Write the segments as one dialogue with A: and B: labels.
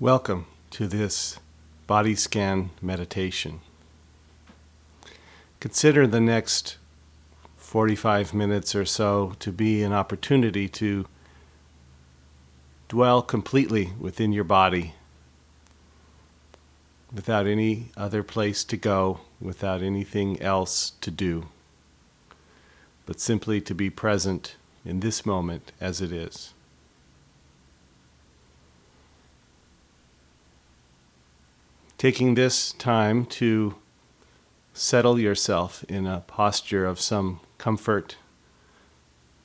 A: Welcome to this body scan meditation. Consider the next 45 minutes or so to be an opportunity to dwell completely within your body without any other place to go, without anything else to do, but simply to be present in this moment as it is. Taking this time to settle yourself in a posture of some comfort.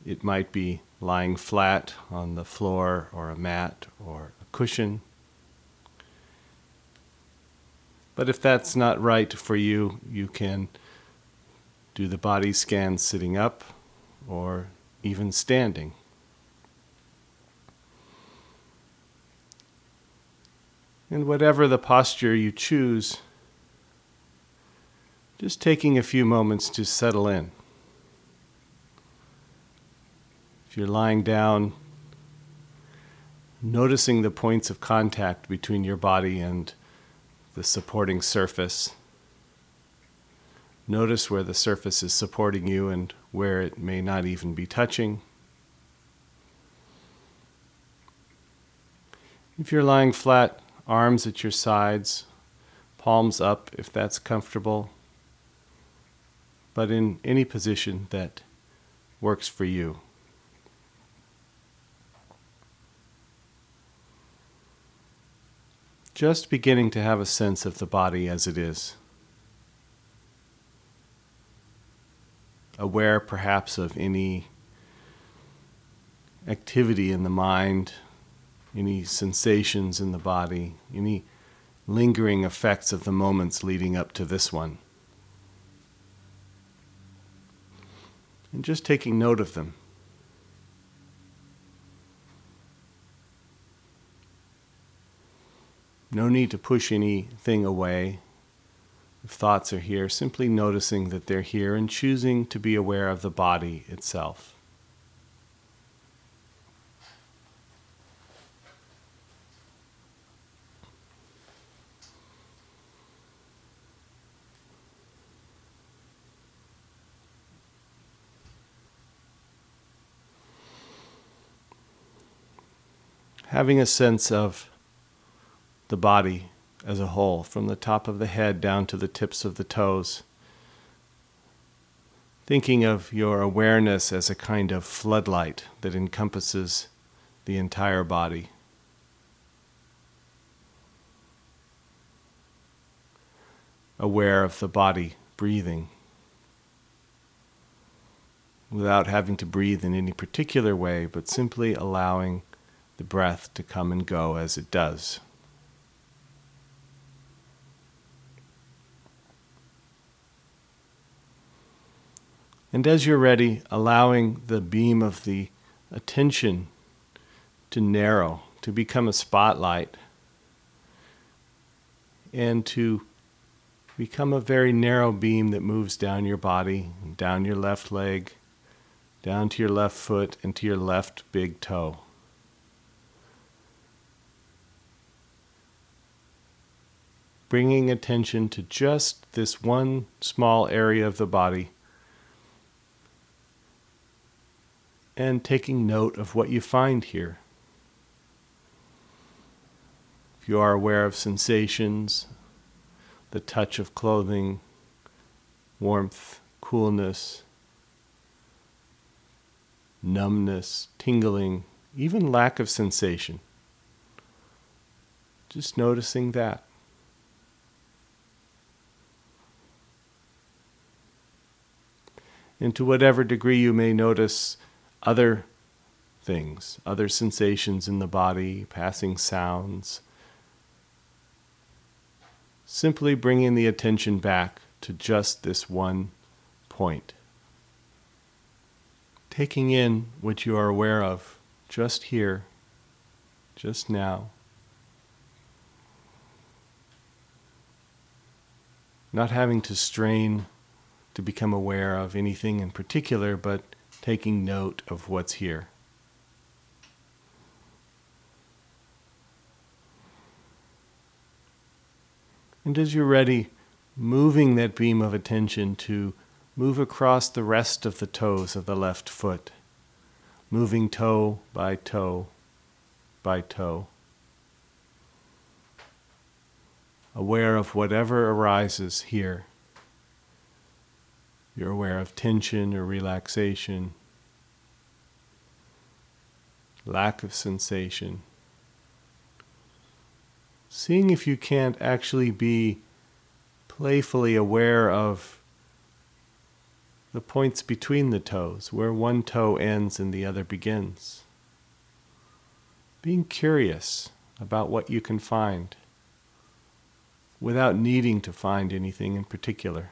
A: It might be lying flat on the floor or a mat or a cushion. But if that's not right for you, you can do the body scan sitting up or even standing. And whatever the posture you choose, just taking a few moments to settle in. If you're lying down, noticing the points of contact between your body and the supporting surface. Notice where the surface is supporting you and where it may not even be touching. If you're lying flat, arms at your sides, palms up if that's comfortable, but in any position that works for you. Just beginning to have a sense of the body as it is. Aware perhaps of any activity in the mind any sensations in the body, any lingering effects of the moments leading up to this one. And just taking note of them. No need to push anything away. If thoughts are here, simply noticing that they're here and choosing to be aware of the body itself. Having a sense of the body as a whole, from the top of the head down to the tips of the toes. Thinking of your awareness as a kind of floodlight that encompasses the entire body. Aware of the body breathing without having to breathe in any particular way, but simply allowing the breath to come and go as it does. And as you're ready, allowing the beam of the attention to narrow, to become a spotlight, and to become a very narrow beam that moves down your body, down your left leg, down to your left foot, and to your left big toe. Bringing attention to just this one small area of the body and taking note of what you find here. If you are aware of sensations, the touch of clothing, warmth, coolness, numbness, tingling, even lack of sensation, just noticing that. And to whatever degree you may notice other things, other sensations in the body, passing sounds. Simply bringing the attention back to just this one point. Taking in what you are aware of just here, just now. Not having to strain to become aware of anything in particular, but taking note of what's here. And as you're ready, moving that beam of attention to move across the rest of the toes of the left foot, moving toe by toe by toe. Aware of whatever arises here. You're aware of tension or relaxation, lack of sensation. Seeing if you can't actually be playfully aware of the points between the toes, where one toe ends and the other begins. Being curious about what you can find without needing to find anything in particular.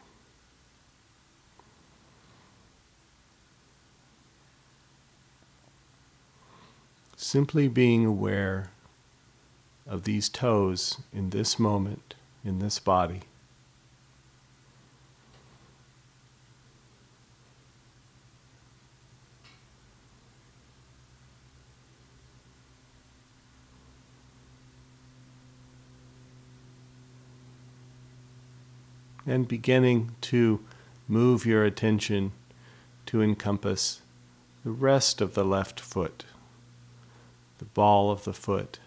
A: Simply being aware of these toes in this moment, in this body. and beginning to move your attention to encompass the rest of the left foot, the ball of the foot,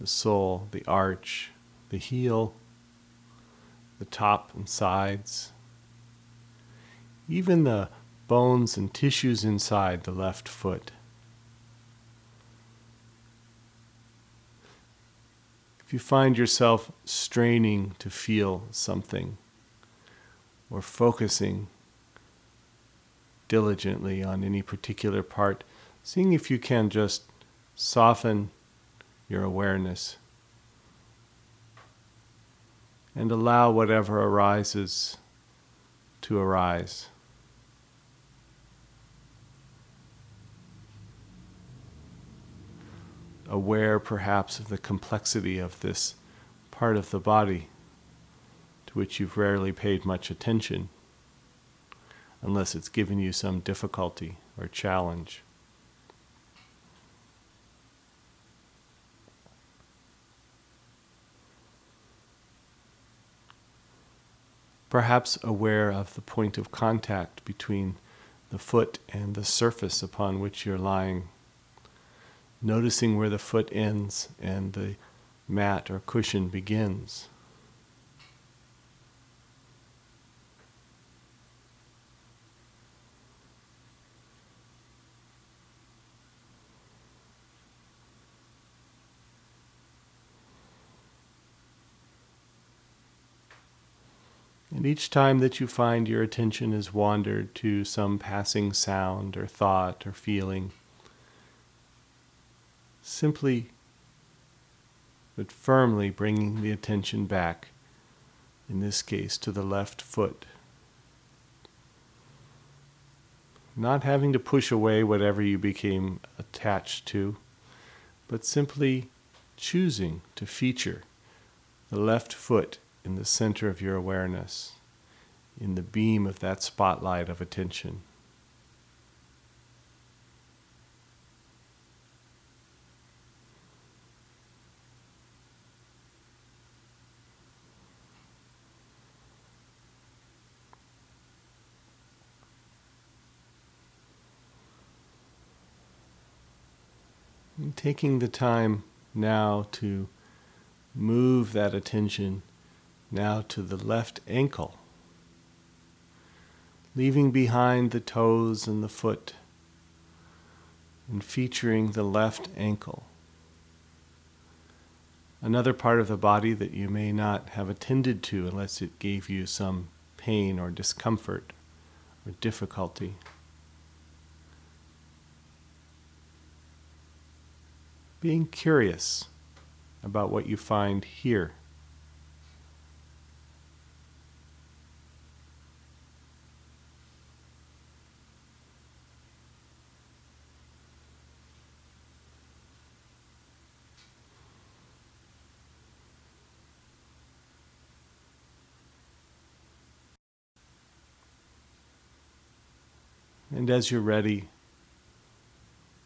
A: the sole, the arch, the heel, the top and sides, even the bones and tissues inside the left foot. If you find yourself straining to feel something or focusing diligently on any particular part, seeing if you can just soften your awareness and allow whatever arises to arise. aware perhaps of the complexity of this part of the body to which you've rarely paid much attention, unless it's given you some difficulty or challenge. Perhaps aware of the point of contact between the foot and the surface upon which you're lying noticing where the foot ends and the mat or cushion begins. Each time that you find your attention has wandered to some passing sound or thought or feeling, simply but firmly bringing the attention back, in this case to the left foot. Not having to push away whatever you became attached to, but simply choosing to feature the left foot in the center of your awareness, in the beam of that spotlight of attention. taking the time now to move that attention now to the left ankle, leaving behind the toes and the foot, and featuring the left ankle. Another part of the body that you may not have attended to unless it gave you some pain or discomfort or difficulty. being curious about what you find here. And as you're ready,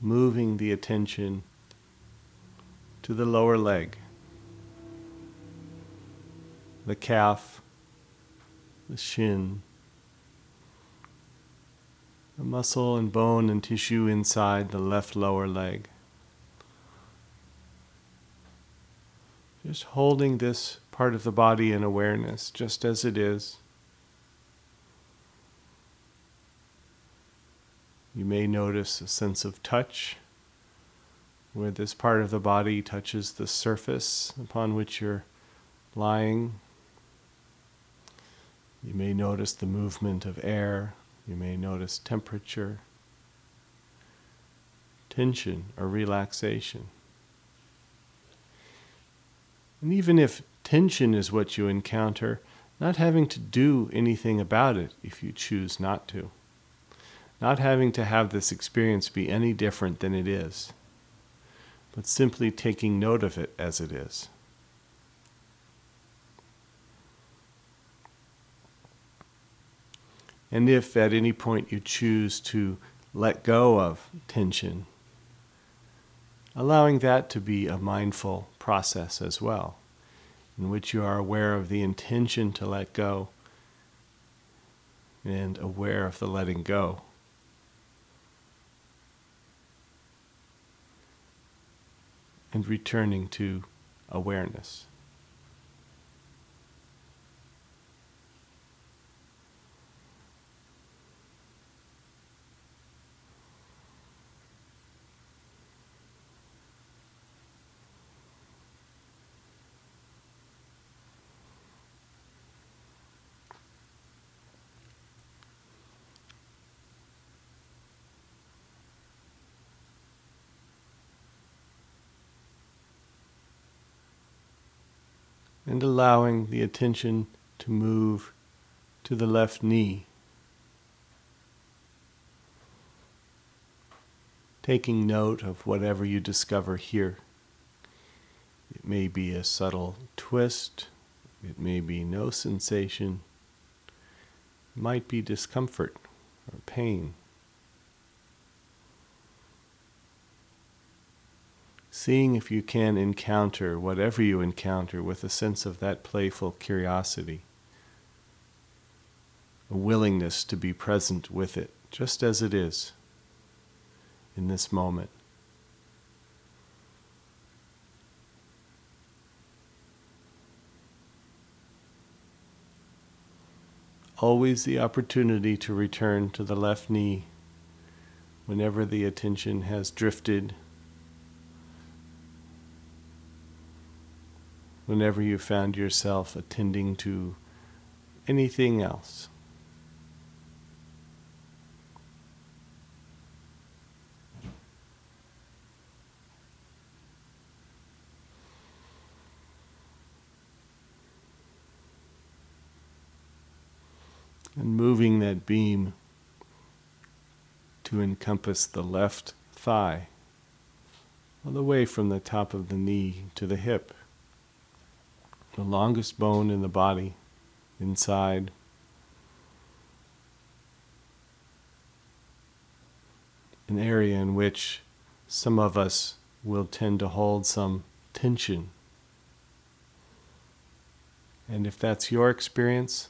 A: moving the attention to the lower leg. the calf, the shin, the muscle and bone and tissue inside the left lower leg. Just holding this part of the body in awareness just as it is. You may notice a sense of touch where this part of the body touches the surface upon which you're lying. You may notice the movement of air. You may notice temperature, tension, or relaxation. And even if tension is what you encounter, not having to do anything about it if you choose not to. Not having to have this experience be any different than it is, but simply taking note of it as it is. And if at any point you choose to let go of tension, allowing that to be a mindful process as well, in which you are aware of the intention to let go and aware of the letting go. And returning to awareness. And allowing the attention to move to the left knee. Taking note of whatever you discover here. It may be a subtle twist, it may be no sensation, it might be discomfort or pain. Seeing if you can encounter whatever you encounter with a sense of that playful curiosity, a willingness to be present with it just as it is in this moment. Always the opportunity to return to the left knee whenever the attention has drifted whenever you found yourself attending to anything else. And moving that beam to encompass the left thigh, all the way from the top of the knee to the hip the longest bone in the body inside. An area in which some of us will tend to hold some tension. And if that's your experience,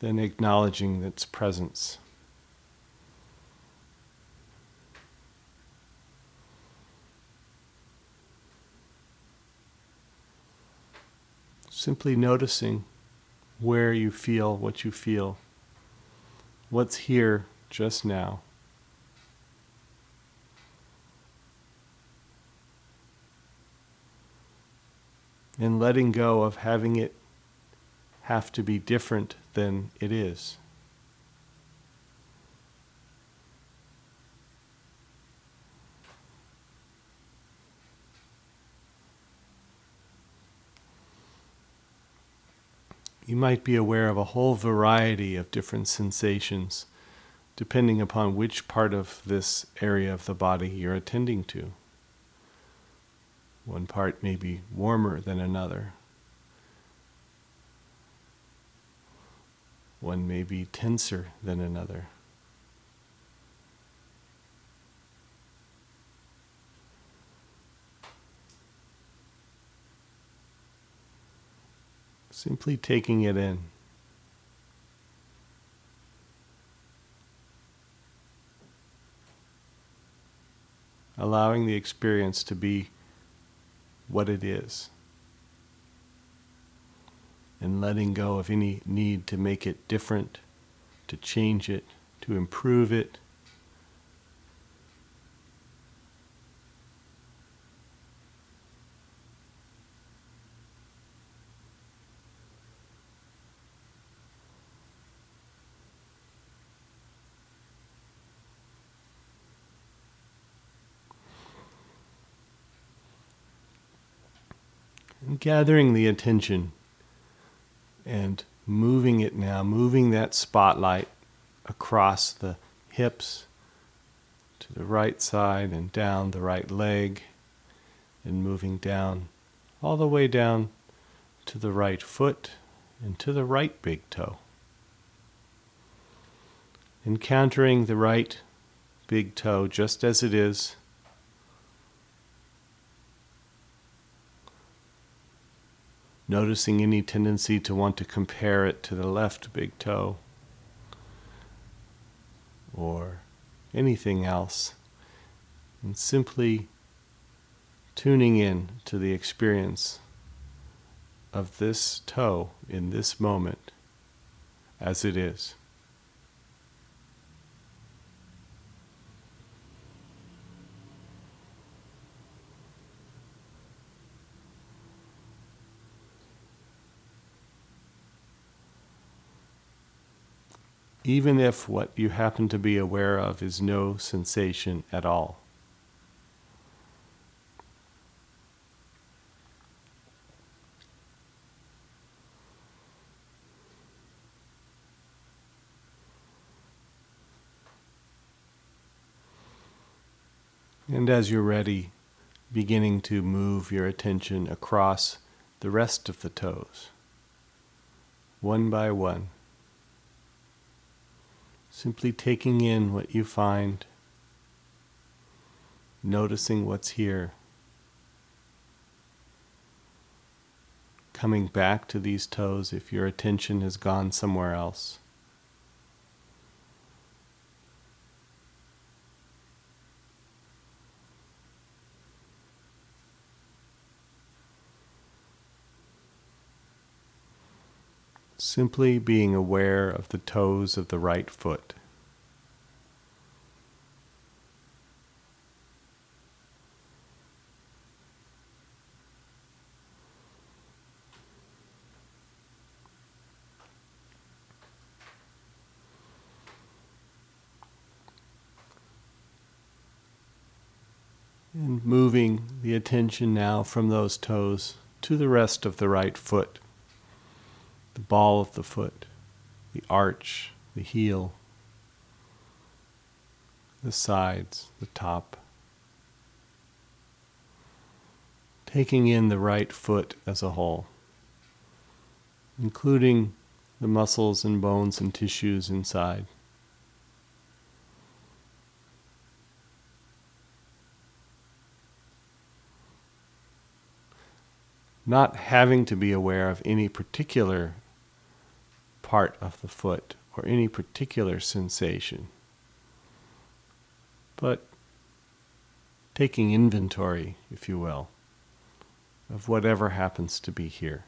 A: then acknowledging its presence. Simply noticing where you feel what you feel, what's here just now. And letting go of having it have to be different than it is. You might be aware of a whole variety of different sensations depending upon which part of this area of the body you're attending to. One part may be warmer than another. One may be tenser than another. Simply taking it in. Allowing the experience to be what it is. And letting go of any need to make it different, to change it, to improve it. And gathering the attention and moving it now, moving that spotlight across the hips to the right side and down the right leg, and moving down all the way down to the right foot and to the right big toe. Encountering the right big toe just as it is noticing any tendency to want to compare it to the left big toe or anything else, and simply tuning in to the experience of this toe in this moment as it is. Even if what you happen to be aware of is no sensation at all. And as you're ready, beginning to move your attention across the rest of the toes, one by one. Simply taking in what you find, noticing what's here, coming back to these toes if your attention has gone somewhere else. Simply being aware of the toes of the right foot. And moving the attention now from those toes to the rest of the right foot the ball of the foot, the arch, the heel, the sides, the top. Taking in the right foot as a whole, including the muscles and bones and tissues inside. Not having to be aware of any particular part of the foot or any particular sensation, but taking inventory, if you will, of whatever happens to be here.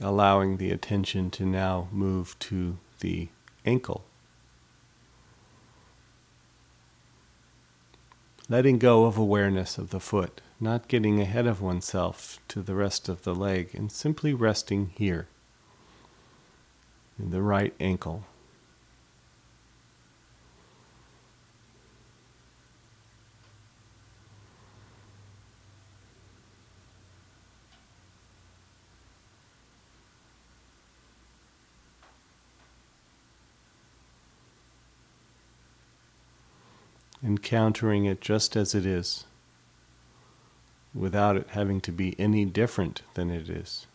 A: Allowing the attention to now move to the ankle. Letting go of awareness of the foot, not getting ahead of oneself to the rest of the leg, and simply resting here in the right ankle. Encountering it just as it is, without it having to be any different than it is.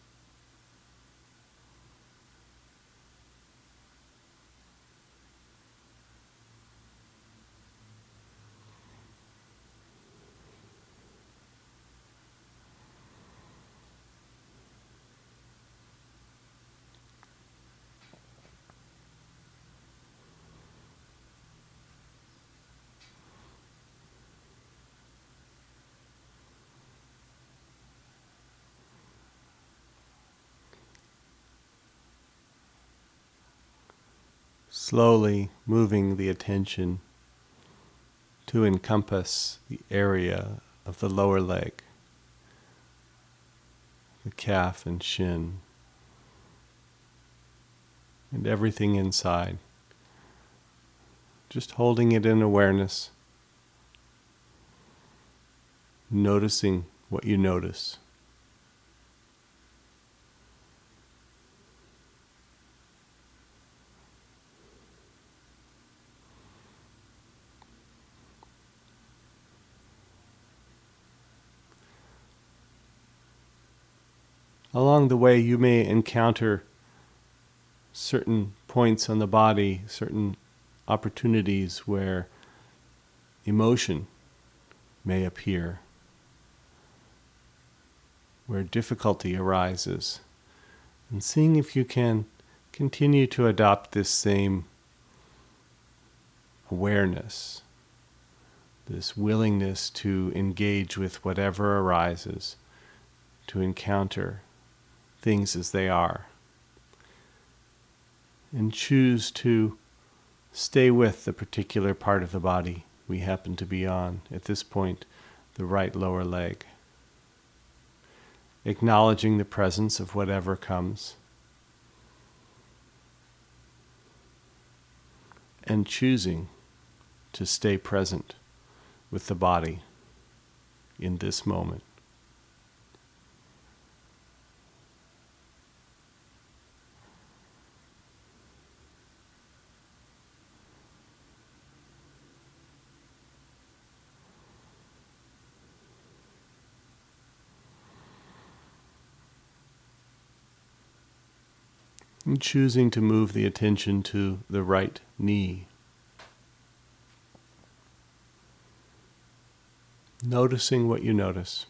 A: Slowly moving the attention to encompass the area of the lower leg, the calf and shin, and everything inside. Just holding it in awareness, noticing what you notice. Along the way, you may encounter certain points on the body, certain opportunities where emotion may appear, where difficulty arises, and seeing if you can continue to adopt this same awareness, this willingness to engage with whatever arises, to encounter things as they are. And choose to stay with the particular part of the body we happen to be on, at this point, the right lower leg. Acknowledging the presence of whatever comes. And choosing to stay present with the body in this moment. And choosing to move the attention to the right knee. Noticing what you notice.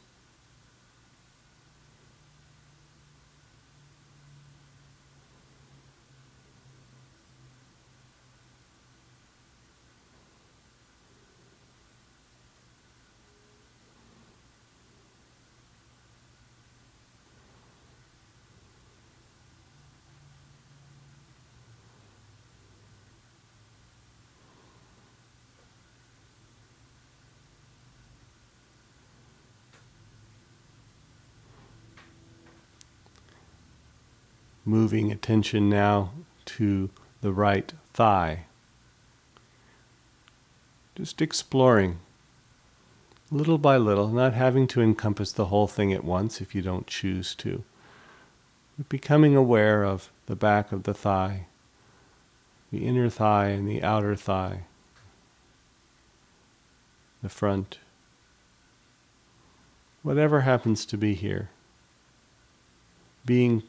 A: Moving attention now to the right thigh. Just exploring little by little, not having to encompass the whole thing at once if you don't choose to. But becoming aware of the back of the thigh, the inner thigh and the outer thigh, the front, whatever happens to be here. Being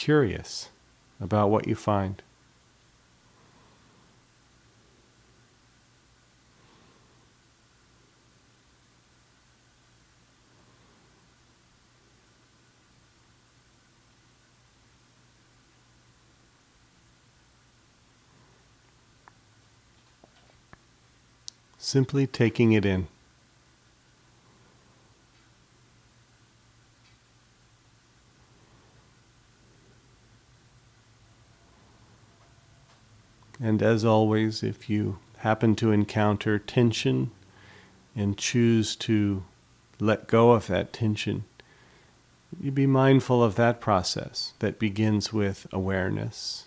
A: curious about what you find. Simply taking it in. And as always, if you happen to encounter tension and choose to let go of that tension, you be mindful of that process that begins with awareness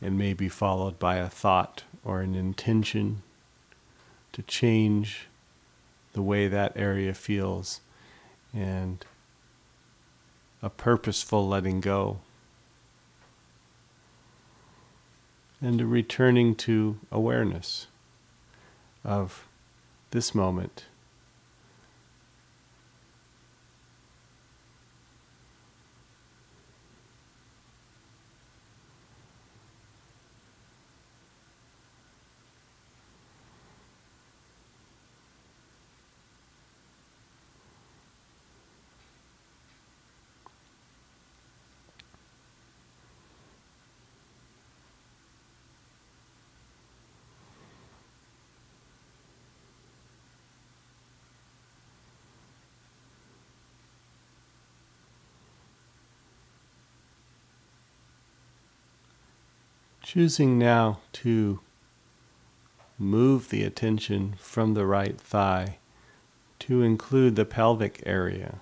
A: and may be followed by a thought or an intention to change the way that area feels and a purposeful letting go and a returning to awareness, of this moment. Choosing now to move the attention from the right thigh to include the pelvic area,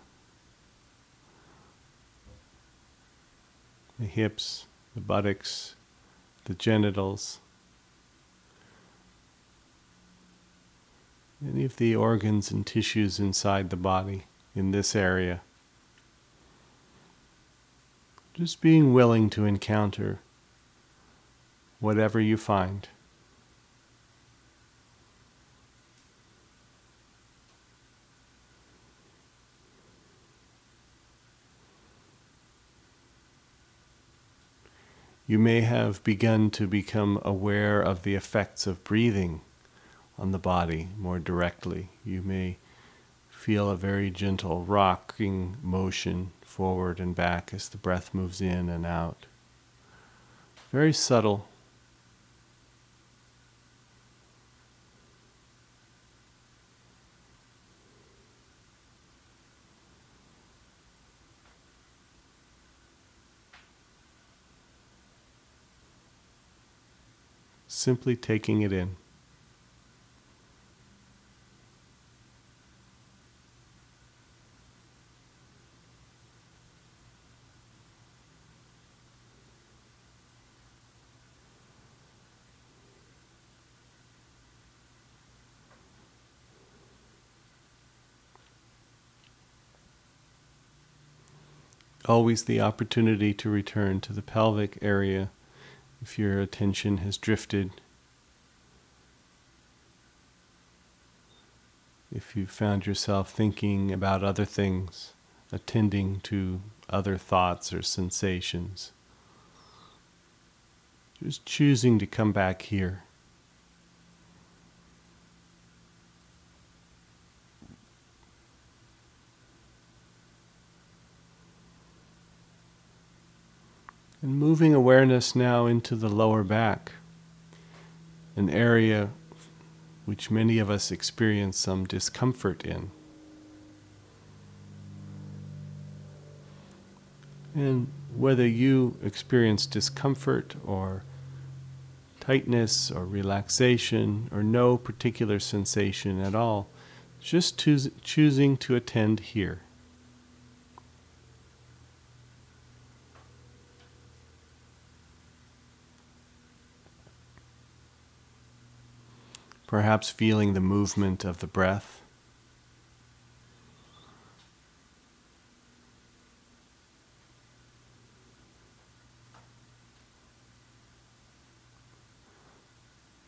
A: the hips, the buttocks, the genitals, any of the organs and tissues inside the body in this area. Just being willing to encounter whatever you find. You may have begun to become aware of the effects of breathing on the body more directly. You may feel a very gentle rocking motion forward and back as the breath moves in and out. Very subtle. Simply taking it in. Always the opportunity to return to the pelvic area if your attention has drifted, if you found yourself thinking about other things, attending to other thoughts or sensations, just choosing to come back here. And moving awareness now into the lower back, an area which many of us experience some discomfort in. And whether you experience discomfort or tightness or relaxation or no particular sensation at all, just choos- choosing to attend here. Perhaps feeling the movement of the breath.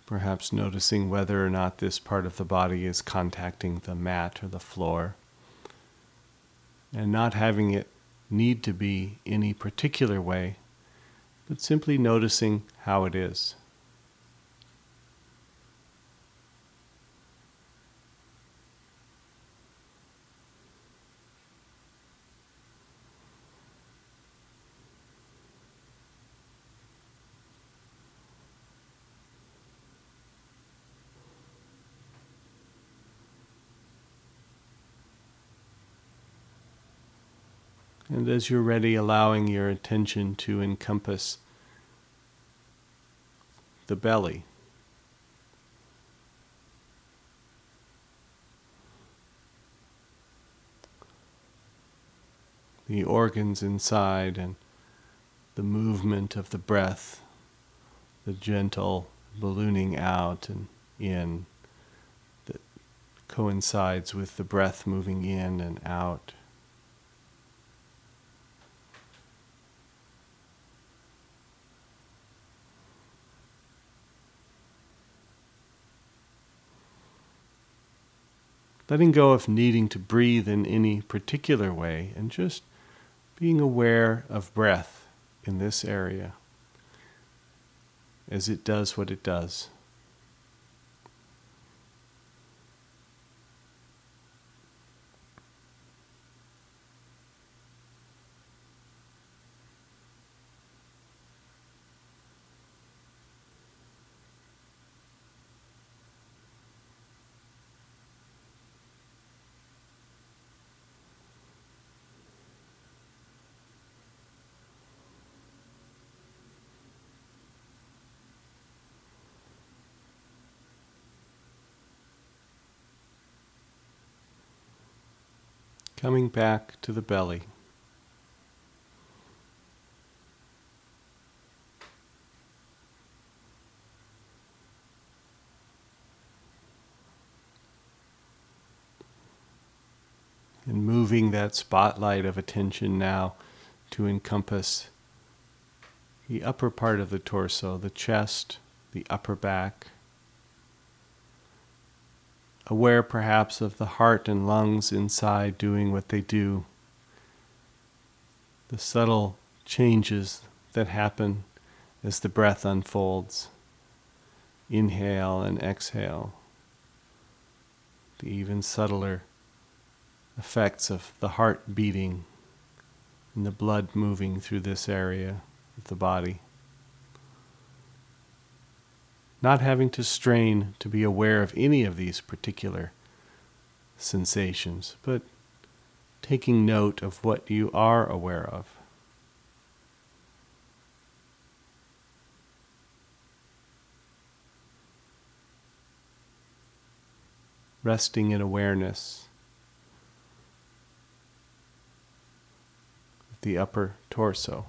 A: Perhaps noticing whether or not this part of the body is contacting the mat or the floor, and not having it need to be any particular way, but simply noticing how it is. And as you're ready, allowing your attention to encompass the belly. The organs inside and the movement of the breath, the gentle ballooning out and in that coincides with the breath moving in and out. Letting go of needing to breathe in any particular way and just being aware of breath in this area as it does what it does. Coming back to the belly. And moving that spotlight of attention now to encompass the upper part of the torso, the chest, the upper back aware perhaps of the heart and lungs inside doing what they do, the subtle changes that happen as the breath unfolds. Inhale and exhale, the even subtler effects of the heart beating and the blood moving through this area of the body not having to strain to be aware of any of these particular sensations, but taking note of what you are aware of. Resting in awareness of the upper torso.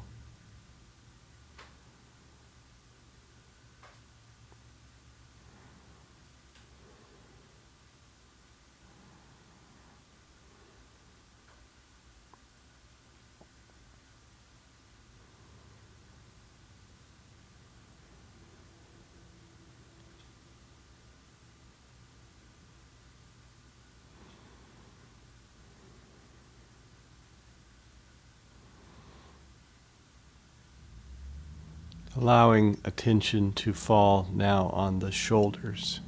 A: Allowing attention to fall now on the shoulders.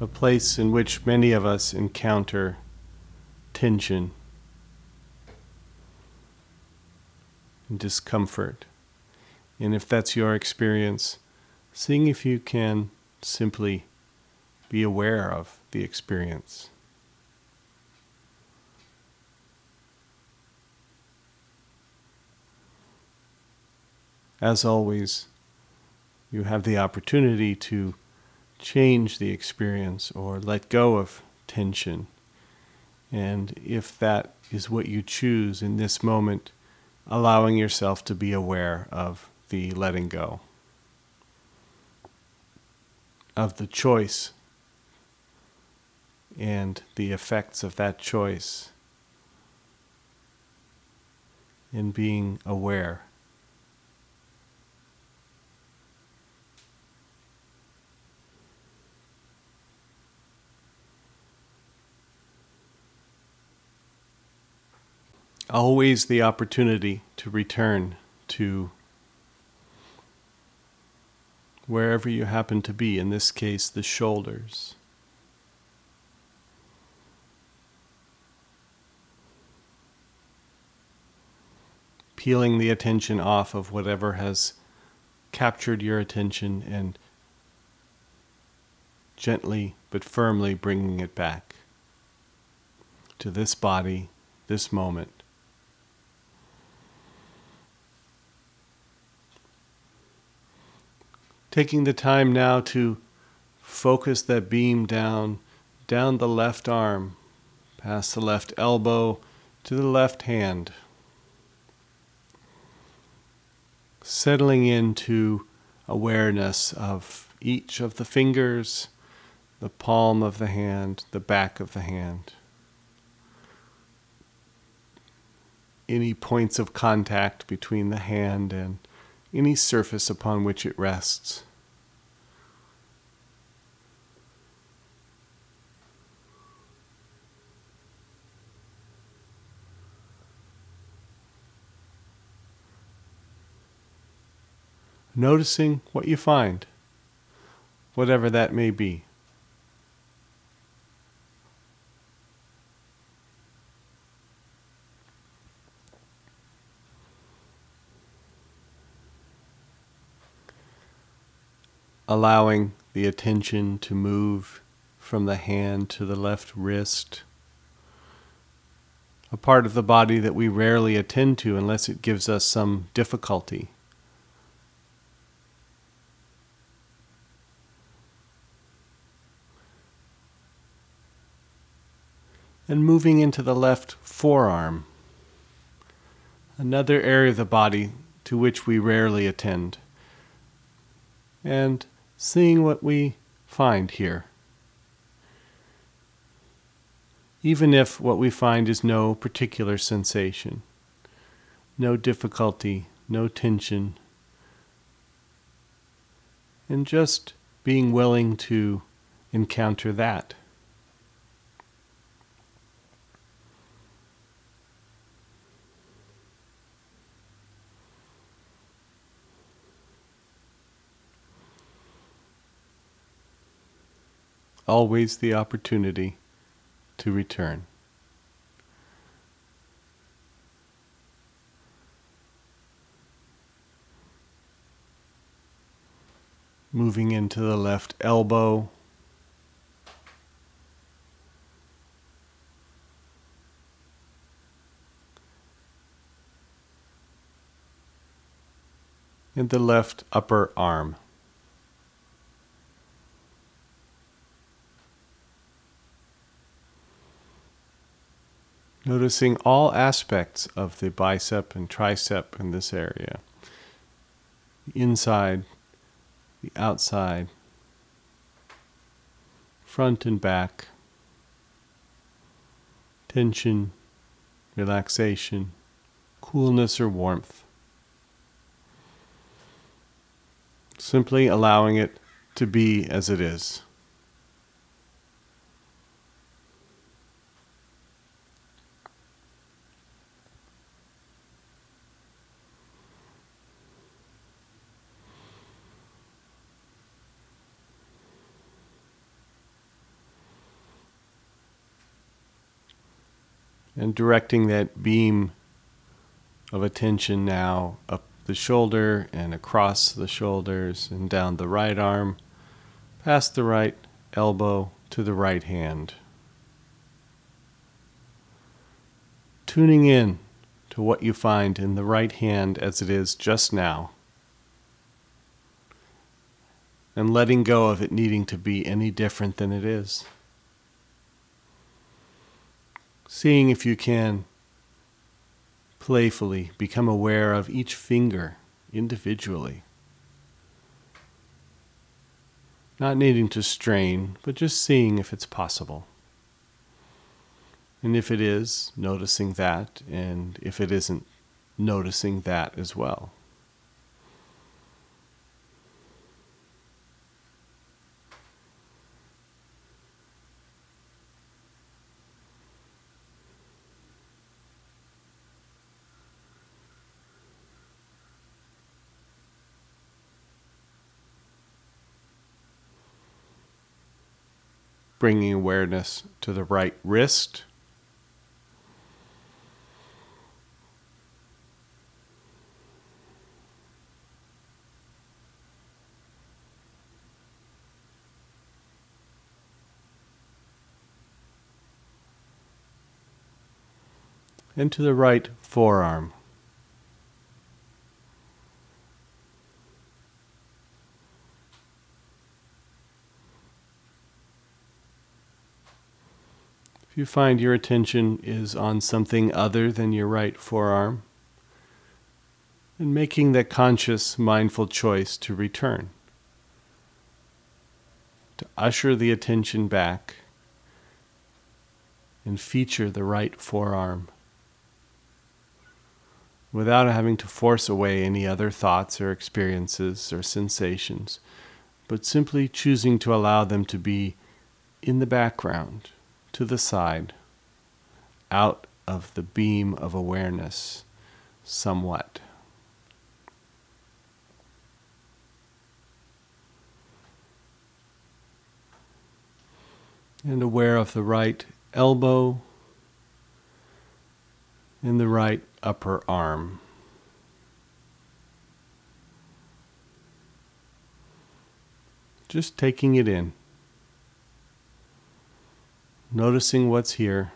A: A place in which many of us encounter tension and discomfort. And if that's your experience, seeing if you can simply be aware of the experience. As always, you have the opportunity to change the experience or let go of tension. And if that is what you choose in this moment, allowing yourself to be aware of the letting go, of the choice and the effects of that choice, and being aware. Always the opportunity to return to wherever you happen to be, in this case, the shoulders. Peeling the attention off of whatever has captured your attention and gently but firmly bringing it back to this body, this moment. Taking the time now to focus that beam down, down the left arm, past the left elbow to the left hand. Settling into awareness of each of the fingers, the palm of the hand, the back of the hand. Any points of contact between the hand and any surface upon which it rests. Noticing what you find, whatever that may be. Allowing the attention to move from the hand to the left wrist, a part of the body that we rarely attend to unless it gives us some difficulty. And moving into the left forearm, another area of the body to which we rarely attend. And seeing what we find here. Even if what we find is no particular sensation, no difficulty, no tension, and just being willing to encounter that. Always the opportunity to return. Moving into the left elbow. And the left upper arm. Noticing all aspects of the bicep and tricep in this area the inside, the outside, front and back, tension, relaxation, coolness or warmth. Simply allowing it to be as it is. And directing that beam of attention now up the shoulder and across the shoulders and down the right arm, past the right elbow to the right hand. Tuning in to what you find in the right hand as it is just now, and letting go of it needing to be any different than it is seeing if you can playfully become aware of each finger individually. Not needing to strain, but just seeing if it's possible. And if it is, noticing that, and if it isn't, noticing that as well. Bringing awareness to the right wrist. And to the right forearm. You find your attention is on something other than your right forearm, and making that conscious, mindful choice to return, to usher the attention back and feature the right forearm without having to force away any other thoughts or experiences or sensations, but simply choosing to allow them to be in the background to the side, out of the beam of awareness somewhat. And aware of the right elbow and the right upper arm. Just taking it in noticing what's here.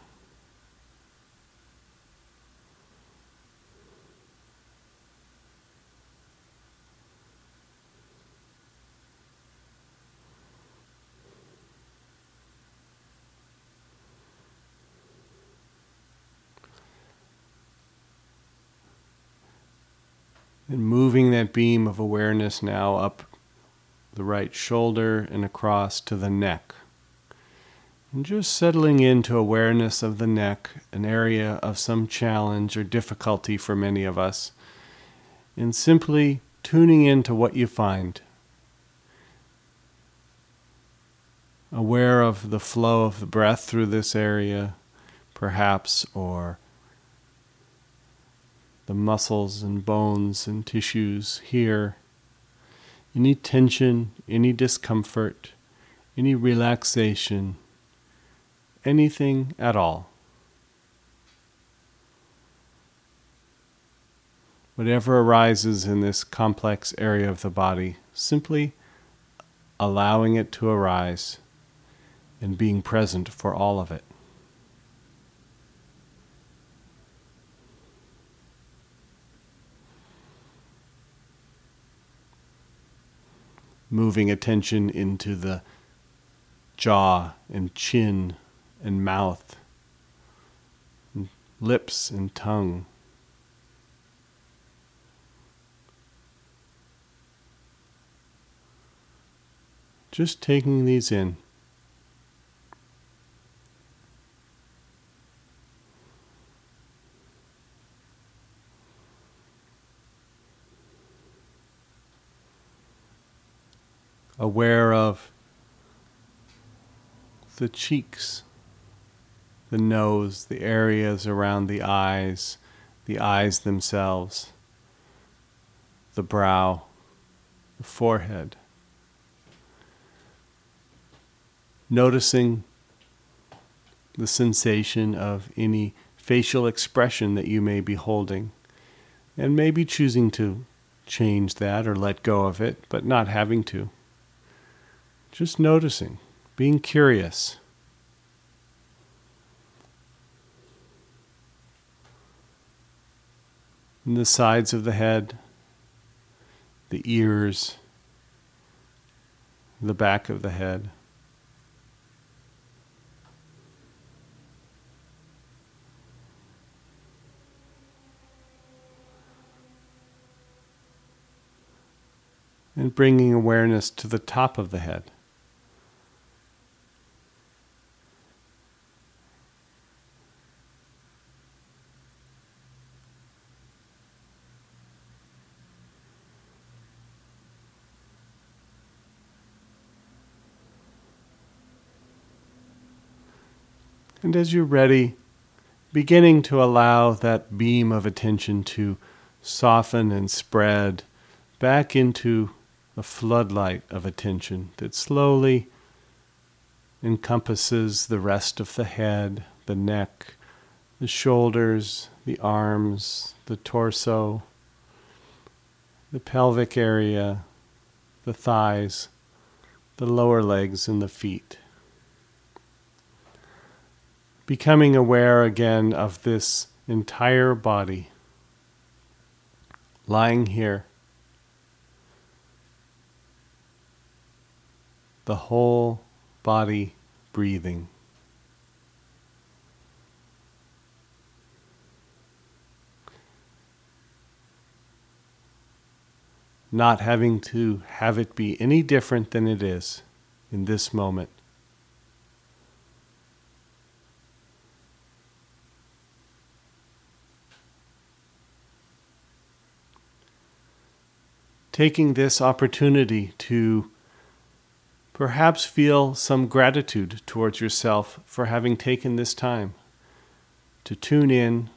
A: And moving that beam of awareness now up the right shoulder and across to the neck. And just settling into awareness of the neck, an area of some challenge or difficulty for many of us, and simply tuning into what you find. Aware of the flow of the breath through this area, perhaps, or the muscles and bones and tissues here. Any tension, any discomfort, any relaxation, anything at all. Whatever arises in this complex area of the body, simply allowing it to arise and being present for all of it. moving attention into the jaw and chin and mouth, and lips and tongue. Just taking these in. aware of the cheeks, the nose, the areas around the eyes, the eyes themselves, the brow, the forehead. Noticing the sensation of any facial expression that you may be holding, and maybe choosing to change that or let go of it, but not having to. Just noticing, being curious. In the sides of the head, the ears, the back of the head. And bringing awareness to the top of the head. And as you're ready, beginning to allow that beam of attention to soften and spread back into a floodlight of attention that slowly encompasses the rest of the head, the neck, the shoulders, the arms, the torso, the pelvic area, the thighs, the lower legs, and the feet becoming aware again of this entire body lying here, the whole body breathing. Not having to have it be any different than it is in this moment. taking this opportunity to perhaps feel some gratitude towards yourself for having taken this time to tune in,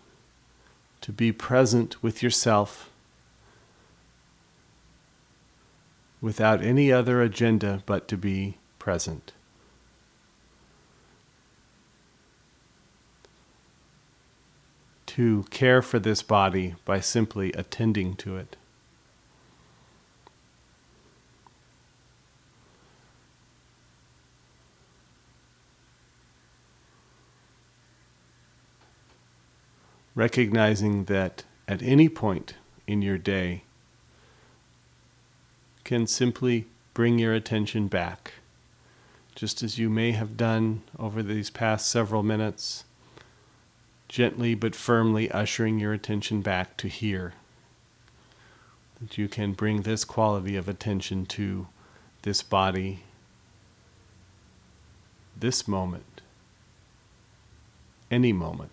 A: to be present with yourself without any other agenda but to be present. To care for this body by simply attending to it. Recognizing that at any point in your day can simply bring your attention back, just as you may have done over these past several minutes gently but firmly ushering your attention back to here. That you can bring this quality of attention to this body, this moment, any moment.